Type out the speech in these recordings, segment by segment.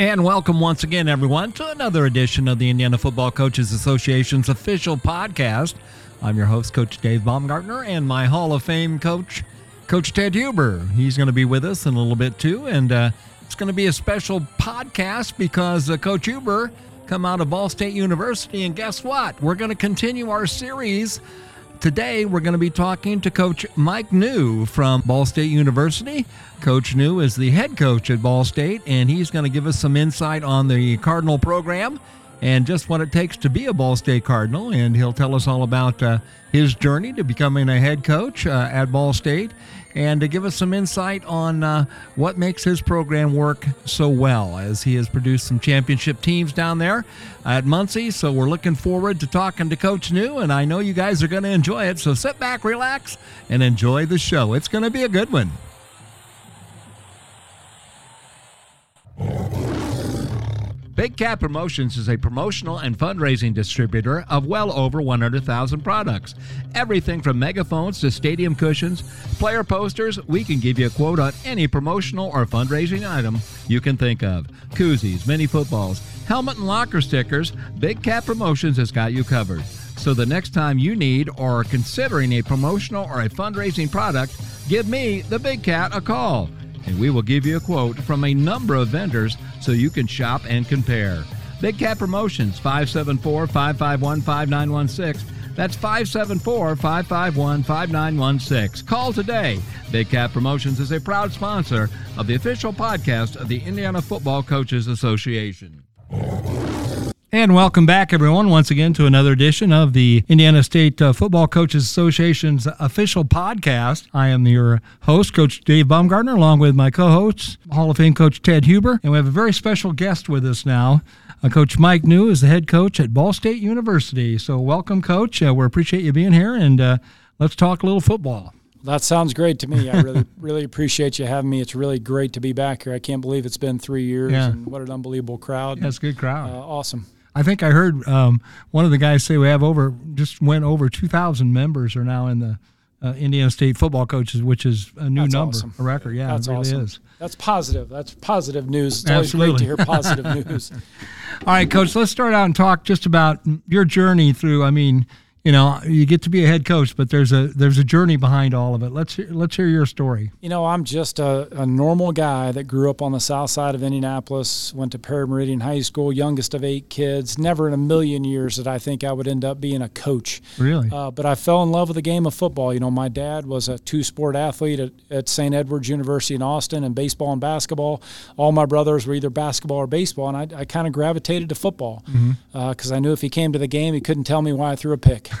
And welcome once again, everyone, to another edition of the Indiana Football Coaches Association's official podcast. I'm your host, Coach Dave Baumgartner, and my Hall of Fame coach, Coach Ted Huber. He's going to be with us in a little bit too, and uh, it's going to be a special podcast because uh, Coach Huber come out of Ball State University, and guess what? We're going to continue our series. Today, we're going to be talking to Coach Mike Neu from Ball State University. Coach Neu is the head coach at Ball State, and he's going to give us some insight on the Cardinal program and just what it takes to be a Ball State Cardinal. And he'll tell us all about uh, his journey to becoming a head coach uh, at Ball State and to give us some insight on uh, what makes his program work so well as he has produced some championship teams down there at Muncie. So we're looking forward to talking to Coach Neu, and I know you guys are going to enjoy it. So sit back, relax, and enjoy the show. It's going to be a good one. Big Cat Promotions is a promotional and fundraising distributor of well over 100,000 products. Everything from megaphones to stadium cushions, player posters, we can give you a quote on any promotional or fundraising item you can think of. Koozies, mini footballs, helmet and locker stickers, Big Cat Promotions has got you covered. So the next time you need or are considering a promotional or a fundraising product, give me, the Big Cat, a call and we will give you a quote from a number of vendors so you can shop and compare. Big Cat Promotions 574 551 5916. That's 574 551 5916. Call today. Big Cat Promotions is a proud sponsor of the official podcast of the Indiana Football Coaches Association. And welcome back, everyone, once again to another edition of the Indiana State uh, Football Coaches Association's official podcast. I am your host, Coach Dave Baumgartner, along with my co host, Hall of Fame Coach Ted Huber. And we have a very special guest with us now. Uh, coach Mike Neu is the head coach at Ball State University. So, welcome, Coach. Uh, we appreciate you being here, and uh, let's talk a little football. That sounds great to me. I really, really appreciate you having me. It's really great to be back here. I can't believe it's been three years, yeah. and what an unbelievable crowd. That's yeah, a good crowd. Uh, awesome. I think I heard um, one of the guys say we have over just went over two thousand members are now in the uh, Indiana State football coaches, which is a new That's number, awesome. a record. Yeah, That's it really awesome. is. That's positive. That's positive news. It's Absolutely. always great to hear positive news. All right, coach. Let's start out and talk just about your journey through. I mean, you know, you get to be a head coach, but there's a there's a journey behind all of it. Let's hear, let's hear your story. You know, I'm just a, a normal guy that grew up on the south side of Indianapolis, went to Perry Meridian High School, youngest of eight kids. Never in a million years did I think I would end up being a coach. Really? Uh, but I fell in love with the game of football. You know, my dad was a two sport athlete at, at St. Edward's University in Austin in baseball and basketball. All my brothers were either basketball or baseball, and I, I kind of gravitated to football because mm-hmm. uh, I knew if he came to the game, he couldn't tell me why I threw a pick.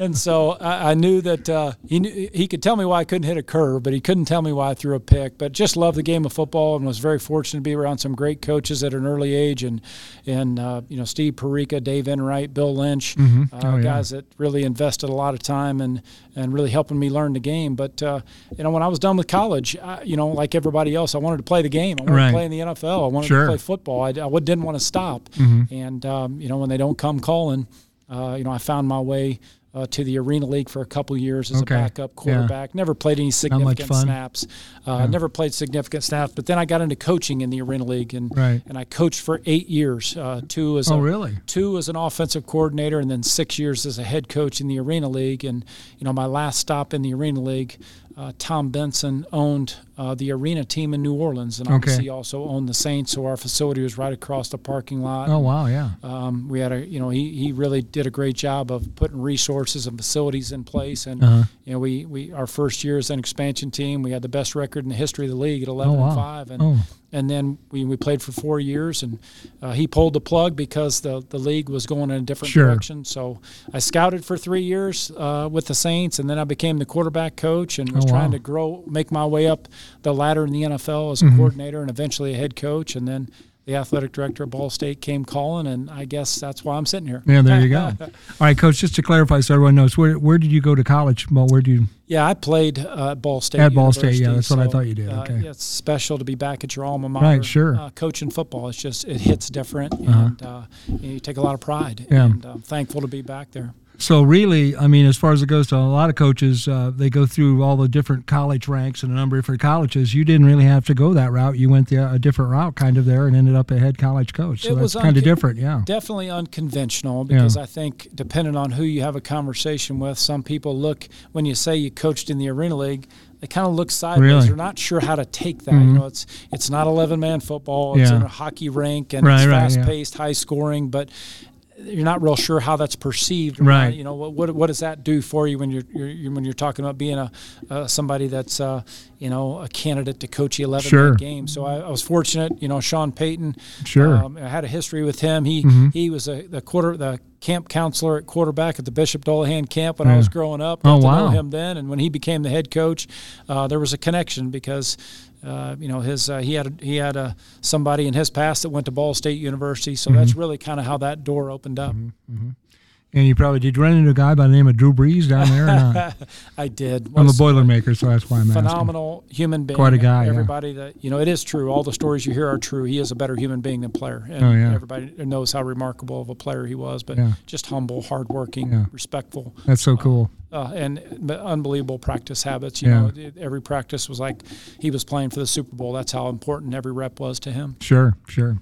and so I, I knew that uh, he knew, he could tell me why I couldn't hit a curve, but he couldn't tell me why I threw a pick. But just loved the game of football and was very fortunate to be around some great coaches at an early age, and and uh, you know Steve Perica, Dave Enright, Bill Lynch, mm-hmm. uh, oh, yeah. guys that really invested a lot of time and and really helping me learn the game. But uh, you know when I was done with college, I, you know like everybody else, I wanted to play the game. I wanted right. to play in the NFL. I wanted sure. to play football. I, I didn't want to stop. Mm-hmm. And um, you know when they don't come calling. Uh, you know, I found my way uh, to the Arena League for a couple years as okay. a backup quarterback. Yeah. Never played any significant snaps. Uh, yeah. Never played significant snaps. But then I got into coaching in the Arena League, and right. and I coached for eight years. Uh, two as oh a, really two as an offensive coordinator, and then six years as a head coach in the Arena League. And you know, my last stop in the Arena League. Uh, Tom Benson owned uh, the arena team in New Orleans, and obviously okay. he also owned the Saints. So our facility was right across the parking lot. Oh wow, yeah. Um, we had a, you know, he, he really did a great job of putting resources and facilities in place. And uh-huh. You know, we, we our first year as an expansion team, we had the best record in the history of the league at eleven oh, wow. and five. And oh. and then we, we played for four years, and uh, he pulled the plug because the the league was going in a different sure. direction. So I scouted for three years uh, with the Saints, and then I became the quarterback coach and was oh, trying wow. to grow, make my way up the ladder in the NFL as a mm-hmm. coordinator and eventually a head coach, and then the athletic director of Ball State came calling, and I guess that's why I'm sitting here. Yeah, there you go. All right, coach. Just to clarify, so everyone knows, where where did you go to college? Well, where do you? Yeah, I played uh, at Ball State. At Ball State, yeah, that's so, what I thought you did. Uh, Okay. yeah, it's special to be back at your alma mater. Right, sure. Uh, coaching football, it's just it hits different, Uh-huh. and uh, you take a lot of pride. Yeah. And I'm thankful to be back there. So really, I mean, as far as it goes to a lot of coaches, uh, they go through all the different college ranks and a number of different colleges. You didn't really have to go that route. You went the, a different route, kind of there, and ended up a head college coach. So It that's was kind of different, yeah. Definitely unconventional because I think, depending on who you have a conversation with, some people look when you say you coached in the Arena League, they kind of look sideways. Really? Mm-hmm. They're not sure how to take that. You know, it's it's not eleven man football. It's Yeah. in a hockey rink and Right, it's right, yeah. fast paced, high scoring, but. You're not real sure how that's perceived, Right. You know what, what what does that do for you when you're, you're, you're when you're talking about being a uh, somebody that's uh, you know a candidate to coach the 11 Sure. game. So I, I was fortunate. You know, Sean Payton, Sure. um, I had a history with him. He Mhm. he was a the quarter the camp counselor at quarterback at the Bishop Dullaghan camp when I was growing up. Oh, wow. know him then, and when he became the head coach, uh, there was a connection because. Uh, you know his uh, he had a, he had a, somebody in his past that went to Ball State University, so that's Mm-hmm. really kind of how that door opened up. And you probably did you run into a guy by the name of Drew Brees down there or not? I did. I'm a Boilermaker, so that's why I'm asking. phenomenal human being. Quite a guy, yeah. Everybody that you know, it is true. All the stories you hear are true. He is a better human being than player, and Oh, yeah. everybody knows how remarkable of a player he was. But Yeah. just humble, hardworking, Yeah. respectful, That's so cool. uh, and unbelievable practice habits. You Yeah. know, every practice was like he was playing for the Super Bowl. That's how important every rep was to him. Sure, sure.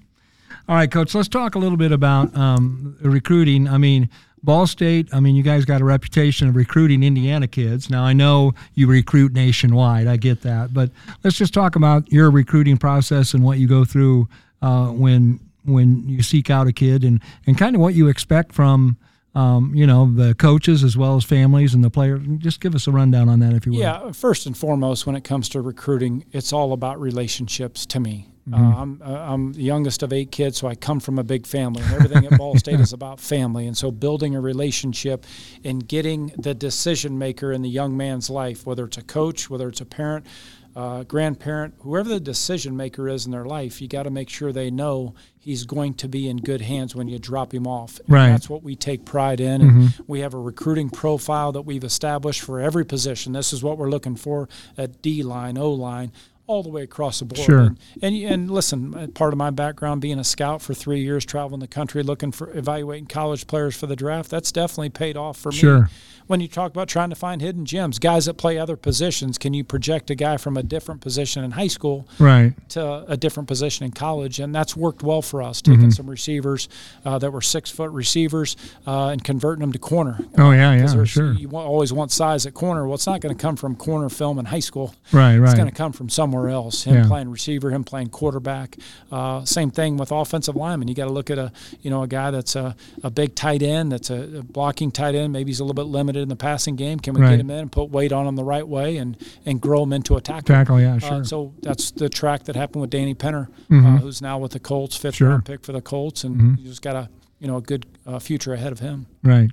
All right, coach. Let's talk a little bit about um, recruiting. I mean, Ball State. I mean, you guys got a reputation of recruiting Indiana kids. Now, I know you recruit nationwide. I get that, but let's just talk about your recruiting process and what you go through uh, when when you seek out a kid, and and kind of what you expect from. Um, you know the coaches as well as families and the players. Just give us a rundown on that, if you will. Yeah, first and foremost, when it comes to recruiting, it's all about relationships to me. Mm-hmm. Uh, I'm, uh, I'm the youngest of eight kids, so I come from a big family. And everything at Ball State is about family. And so building a relationship and getting the decision maker in the young man's life, whether it's a coach, whether it's a parent, uh, grandparent, whoever the decision maker is in their life, you got to make sure they know he's going to be in good hands when you drop him off. And Right. That's what we take pride in. And we have a recruiting profile that we've established for every position. This is what we're looking for at D line, O line. All the way across the board. Sure. And, and and listen, uh, part of my background being a scout for three years, traveling the country, looking for evaluating college players for the draft, that's definitely paid off for me Sure. when you talk about trying to find hidden gems, guys that play other positions, can you project a guy from a different position in high school Right. to a different position in college? And that's worked well for us, taking Mm-hmm. some receivers uh, that were six foot receivers uh, and converting them to corner. Oh yeah, 'Cause yeah, sure. You always want size at corner. Well, it's not going to come from corner film in high school. Right, It's right. going to come from somewhere else. Him Yeah. playing receiver, him playing quarterback. Uh, same thing with offensive lineman. You got to look at a you know a guy that's a, a big tight end, that's a, a blocking tight end. Maybe he's a little bit limited in the passing game. Can we Right. get him in and put weight on him the right way and and grow him into a tackle? Tackle, yeah, Uh, sure. so that's the track that happened with Danny Pinter, uh, who's now with the Colts, fifth Sure. round pick for the Colts, and Mhm. you just got a you know a good uh, future ahead of him. Right.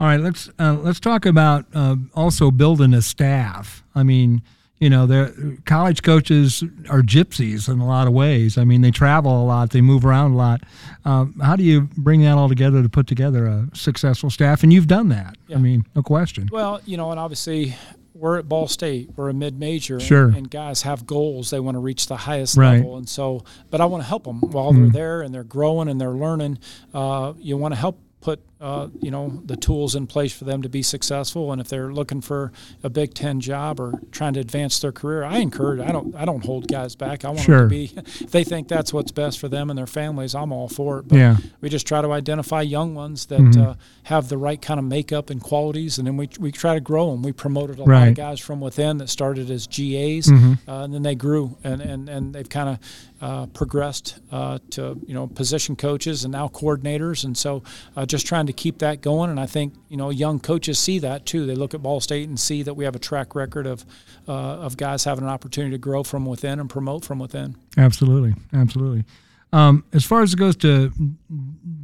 All right. Let's uh, let's talk about uh, also building a staff. I mean, you know, the college coaches are gypsies in a lot of ways. I mean, they travel a lot, they move around a lot. Um, how do you bring that all together to put together a successful staff? And you've done that. Yeah. I mean, no question. Well, you know, and obviously we're at Ball State. We're a mid-major, Sure. and, guys have goals. They want to reach the highest Right. level, and so. But I want to help them while they're there and they're growing and they're learning. Uh, you want to help put uh, you know the tools in place for them to be successful. And if they're looking for a Big Ten job or trying to advance their career, I encourage. I don't. I don't hold guys back. I want Sure. them to be. If they think that's what's best for them and their families, I'm all for it. But Yeah. we just try to identify young ones that Mhm. uh, have the right kind of makeup and qualities, and then we, we try to grow them. We promoted a lot of guys from within that started as GAs, Mhm. uh, and then they grew, and, and, and they've kind of uh, progressed uh, to you know position coaches and now coordinators, and so uh, just trying to keep that going. And I think you know young coaches see that too. They look at Ball State and see that we have a track record of uh, of guys having an opportunity to grow from within and promote from within. Absolutely, absolutely. Um, as far as it goes to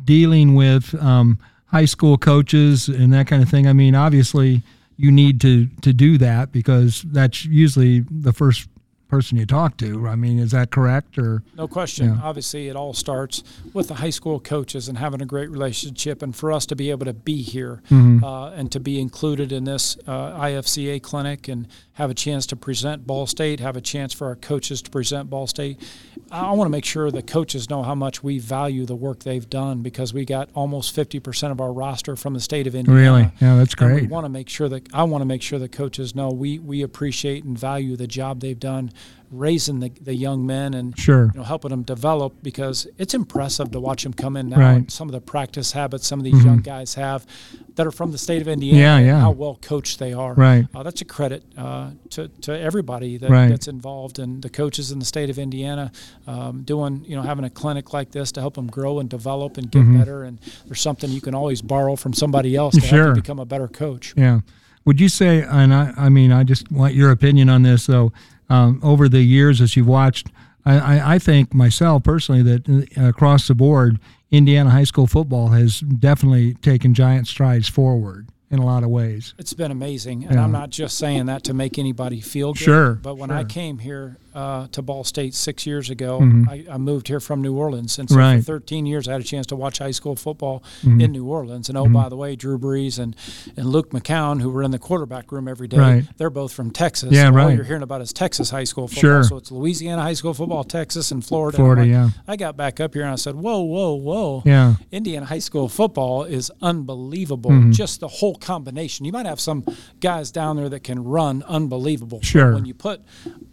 dealing with um, high school coaches and that kind of thing, I mean, obviously you need to to do that because that's usually the first person you talk to. I mean, is that correct or? No question. Obviously, it all starts with the high school coaches and having a great relationship, and for us to be able to be here Mm-hmm. uh, and to be included in this uh, IFCA clinic and have a chance to present Ball State, have a chance for our coaches to present Ball State. I want to make sure the coaches know how much we value the work they've done because we got almost 50% of our roster from the state of Indiana. Really? Yeah, that's And we great. want to make sure that I want to make sure the coaches know we we appreciate and value the job they've done raising the, the young men and Sure. you know helping them develop because it's impressive to watch them come in now Right. Mm-hmm. and some of the practice habits some of these young guys have that are from the state of Indiana Yeah, yeah. how well coached they are Right. uh, that's a credit uh, to, to everybody that, Right. that's involved and the coaches in the state of Indiana um, doing you know having a clinic like this to help them grow and develop and get better and there's something you can always borrow from somebody else to help Mm-hmm. Sure. you become a better coach Yeah. Would you say, and I, I mean, I just want your opinion on this, though, um, over the years as you've watched, I, I, think myself personally that uh, across the board, Indiana high school football has definitely taken giant strides forward in a lot of ways. It's been amazing, and Yeah. I'm not just saying that to make anybody feel good. Sure, But when I came here uh, to Ball State six years ago, Mhm. I, I moved here from New Orleans, and so Right. Mm-hmm. for 13 years I had a chance to watch high school football in New Orleans. And oh, by the way, Drew Brees and, and Luke McCown, who were in the quarterback room every day, Right. they're both from Texas. Yeah, so All right. you're hearing about is Texas high school football. Sure. So it's Louisiana high school football, Texas, and Florida. And Florida, like- yeah. I got back up here and I said, whoa, whoa, whoa. Yeah. Indiana high school football is unbelievable. Mm-hmm. Just the whole combination. You might have some guys down there that can run unbelievable. But Sure. when you put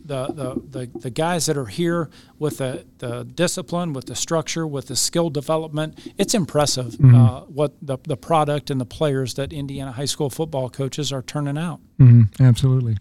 the, the, the, the guys that are here with the, the discipline, with the structure, with the skill development, it's impressive Mm-hmm. uh, what the, the product and the players that Indiana high school football coaches are turning out. hmm absolutely.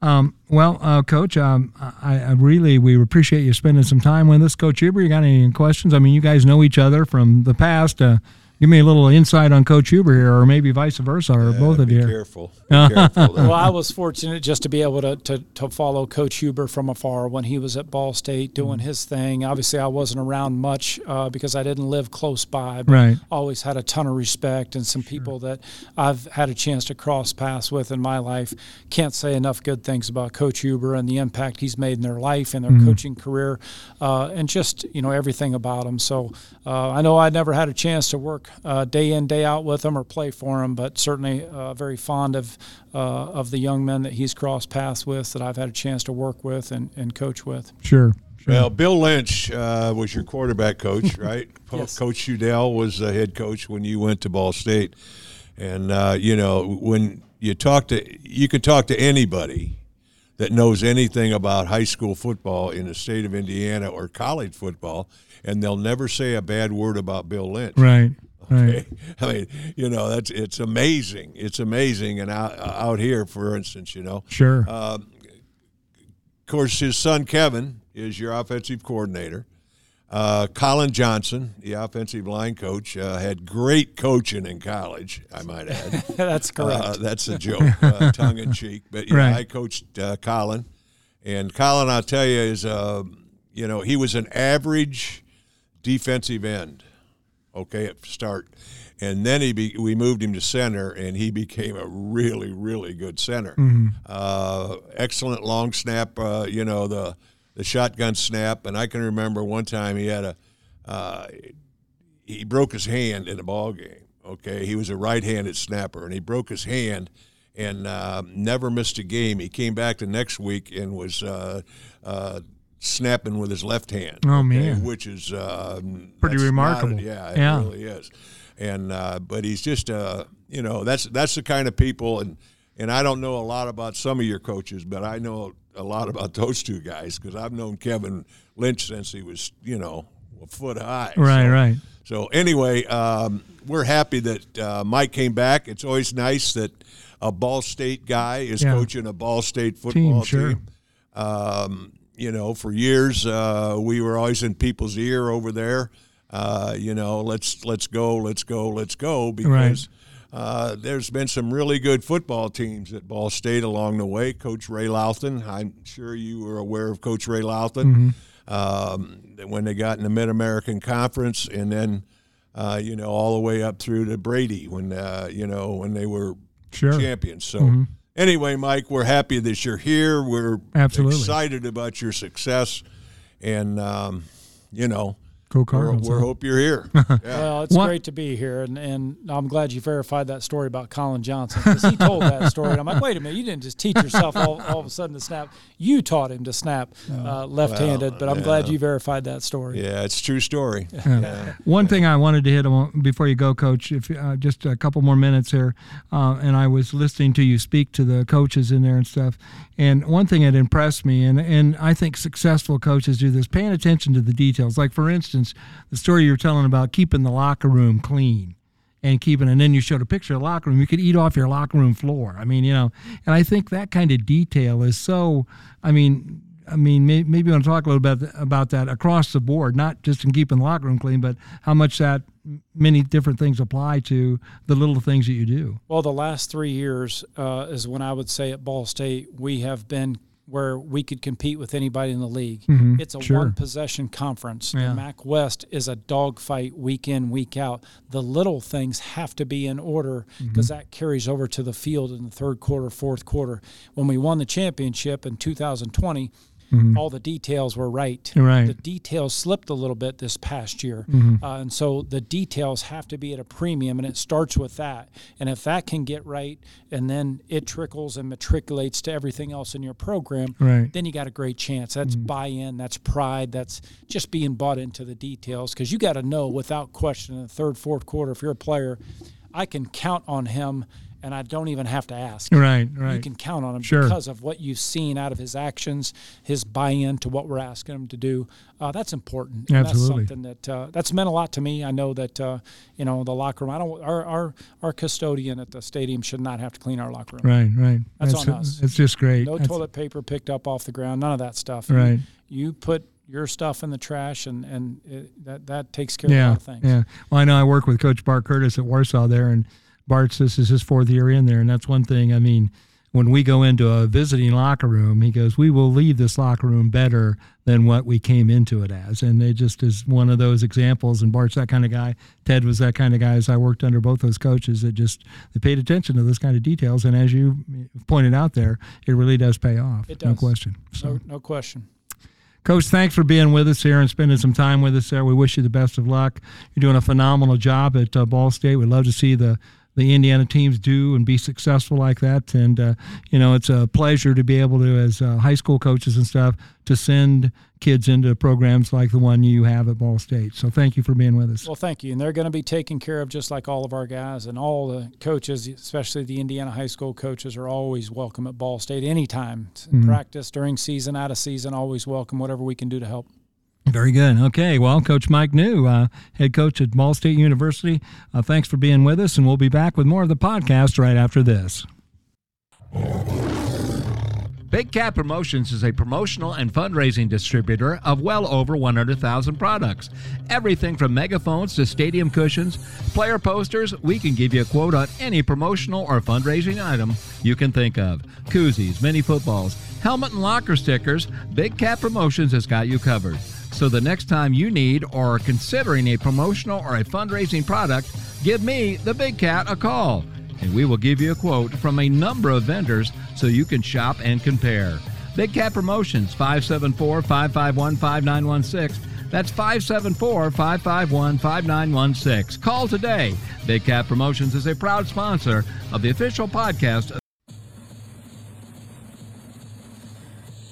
Um, well, uh, Coach, um, I, I really we appreciate you spending some time with us. Coach Huber, you got any questions? I mean, you guys know each other from the past. Uh, give me a little insight on Coach Huber here, or maybe vice versa, or both of be you. careful. Be careful. well, I was fortunate just to be able to, to, to follow Coach Huber from afar when he was at Ball State doing his thing. Obviously, I wasn't around much uh, because I didn't live close by, but Right. always had a ton of respect and some people that I've had a chance to cross paths with in my life. Can't say enough good things about Coach Huber and the impact he's made in their life and their coaching career, uh, and just you know everything about him. So uh, I know I never had a chance to work uh, day in day out with him or play for him, but certainly uh, very fond of uh, of the young men that he's crossed paths with that I've had a chance to work with and, and coach with. Sure. Well, Bill Lynch uh, was your quarterback coach, right? Yes. Coach Udell was the head coach when you went to Ball State, and uh, you know when you talk to you can talk to anybody that knows anything about high school football in the state of Indiana or college football, and they'll never say a bad word about Bill Lynch. Right. Right. I mean, you know, that's it's amazing. It's amazing, and out, out here, for instance, you know, Sure. of course, his son Kevin is your offensive coordinator. Uh, Colin Johnson, the offensive line coach, uh, had great coaching in college. I might add. That's correct. Uh, that's a joke, uh, tongue in cheek. But yeah, Right. I coached uh, Colin, and Colin, I'll tell you, is uh, you know he was an average defensive end. Okay, at start, and then he be, we moved him to center, and he became a really really good center. Uh, excellent long snap. Uh, you know the the shotgun snap, and I can remember one time he had a. Uh, he broke his hand in a ball game. Okay, he was a right-handed snapper, and he broke his hand and uh, never missed a game. He came back the next week and was uh, uh, snapping with his left hand. Oh, okay, man. which is uh, Pretty not- remarkable. yeah, it Yeah. really is. And uh, but he's just uh, you know that's that's the kind of people and and I don't know a lot about some of your coaches, but I know a lot about those two guys because I've known Kevin Lynch since he was you know a foot high. Right. So- Right. so anyway, um, we're happy that uh, Mike came back. It's always nice that a Ball State guy is Yeah. coaching a Ball State football sure. team. Um, you know, for years uh, we were always in people's ear over there. Uh, you know, let's let's go, let's go, let's go, because uh, there's been some really good football teams at Ball State along the way. Coach Ray Louthen, I'm sure you were aware of Coach Ray Louthen um, when they got in the Mid American Conference, and then uh, you know all the way up through to Brady when uh, you know when they were Sure. champions. So anyway, Mike, we're happy that you're here. We're Absolutely. excited about your success, and um, you know, Go we're, Cardinals. we're huh? hope you're here. Yeah. Well, it's What- great to be here, and, and I'm glad you verified that story about Colin Johnson because he told that story. And I'm like, wait a minute, you didn't just teach yourself all, all of a sudden to snap. You taught him to snap uh, left-handed, but I'm glad you verified that story. yeah, it's a true story. Yeah. One thing I wanted to hit on before you go, Coach, if uh, just a couple more minutes here, uh, and I was listening to you speak to the coaches in there and stuff, and one thing that impressed me, and and I think successful coaches do this, paying attention to the details. Like for instance, the story you're telling about keeping the locker room clean. And keeping, and then you showed a picture of the locker room. You could eat off your locker room floor. I mean, you know, and I think that kind of detail is so. I mean, I mean, may, maybe you want to talk a little bit about that across the board, not just in keeping the locker room clean, but how much that many different things apply to the little things that you do. Well, the last three years uh, is when I would say at Ball State we have been where we could compete with anybody in the league. Mm-hmm. It's a sure. one possession conference. Yeah. The MAC West is a dogfight week in, week out. The little things have to be in order mm-hmm. because that carries over to the field in the third quarter, fourth quarter. When we won the championship in 2020, all the details were right. Right. The details slipped a little bit this past year. Mm-hmm. Uh, and so the details have to be at a premium, and it starts with that. And if that can get right, and then it trickles and matriculates to everything else in your program, Right. Mm-hmm. then you got a great chance. That's buy in, that's pride, that's just being bought into the details. Because you got to know without question in the third, fourth quarter, if you're a player, I can count on him. And I don't even have to ask. Right, right. You can count on him Sure. because of what you've seen out of his actions, his buy-in to what we're asking him to do. Uh, that's important. And Absolutely. That's something that uh, that's meant a lot to me. I know that uh, you know the locker room. I don't. Our, our our custodian at the stadium should not have to clean our locker room. Right, right. That's It's- on us. It's just great. No That's- toilet paper picked up off the ground. None of that stuff. Right. You, you put your stuff in the trash, and and it, that that takes care of a Yeah, lot of things. yeah. Well, I know I work with Coach Bart Curtis at Warsaw there, and Bart's this is his fourth year in there, and that's one thing. I mean, when we go into a visiting locker room, he goes, "We will leave this locker room better than what we came into it as," and it just is one of those examples. And Bart's that kind of guy. Ted was that kind of guy. As I worked under both those coaches, that just they paid attention to those kind of details, and as you pointed out there, it really does pay off. It does. No question. So. No, no question. Coach, thanks for being with us here and spending some time with us there. We wish you the best of luck. You're doing a phenomenal job at uh, Ball State. We'd love to see the the Indiana teams do and be successful like that. And uh, you know, it's a pleasure to be able to, as uh, high school coaches and stuff, to send kids into programs like the one you have at Ball State. So thank you for being with us. Well, thank you. And they're going to be taken care of just like all of our guys and all the coaches, especially the Indiana high school coaches, are always welcome at Ball State anytime. Practice during season, out of season, always welcome. Whatever we can do to help. Very good. Okay. Well, Coach Mike Neu, uh, head coach at Ball State University, uh, thanks for being with us, and we'll be back with more of the podcast right after this. Big Cat Promotions is a promotional and fundraising distributor of well over 100,000 products. Everything from megaphones to stadium cushions, player posters, we can give you a quote on any promotional or fundraising item you can think of. Koozies, mini footballs, helmet and locker stickers, Big Cat Promotions has got you covered. So the next time you need or are considering a promotional or a fundraising product, give me, the Big Cat, a call and we will give you a quote from a number of vendors so you can shop and compare. Big Cat Promotions 574 551 5916. That's 574 551 5916. Call today. Big Cat Promotions is a proud sponsor of the official podcast.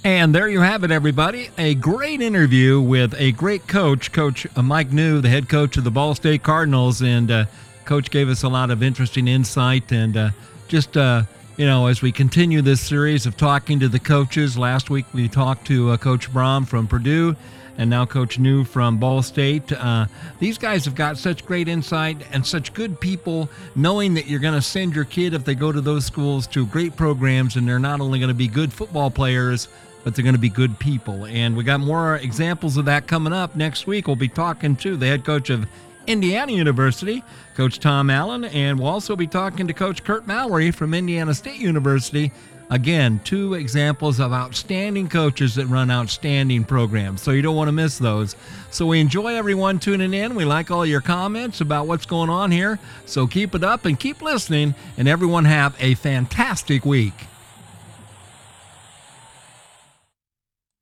And there you have it, everybody. A great interview with a great coach, Coach Mike Neu, the head coach of the Ball State Cardinals. And uh, Coach gave us a lot of interesting insight. And uh, just, uh, you know, as we continue this series of talking to the coaches, last week we talked to uh, Coach Brohm from Purdue and now Coach Neu from Ball State. Uh, these guys have got such great insight and such good people, knowing that you're going to send your kid, if they go to those schools, to great programs, and they're not only going to be good football players, but they're going to be good people. And we got more examples of that coming up next week. We'll be talking to the head coach of Indiana University, Coach Tom Allen, and we'll also be talking to Coach Curt Mallory from Indiana State University. Again, two examples of outstanding coaches that run outstanding programs. So you don't want to miss those. So we enjoy everyone tuning in. We like all your comments about what's going on here. So keep it up and keep listening, and everyone have a fantastic week.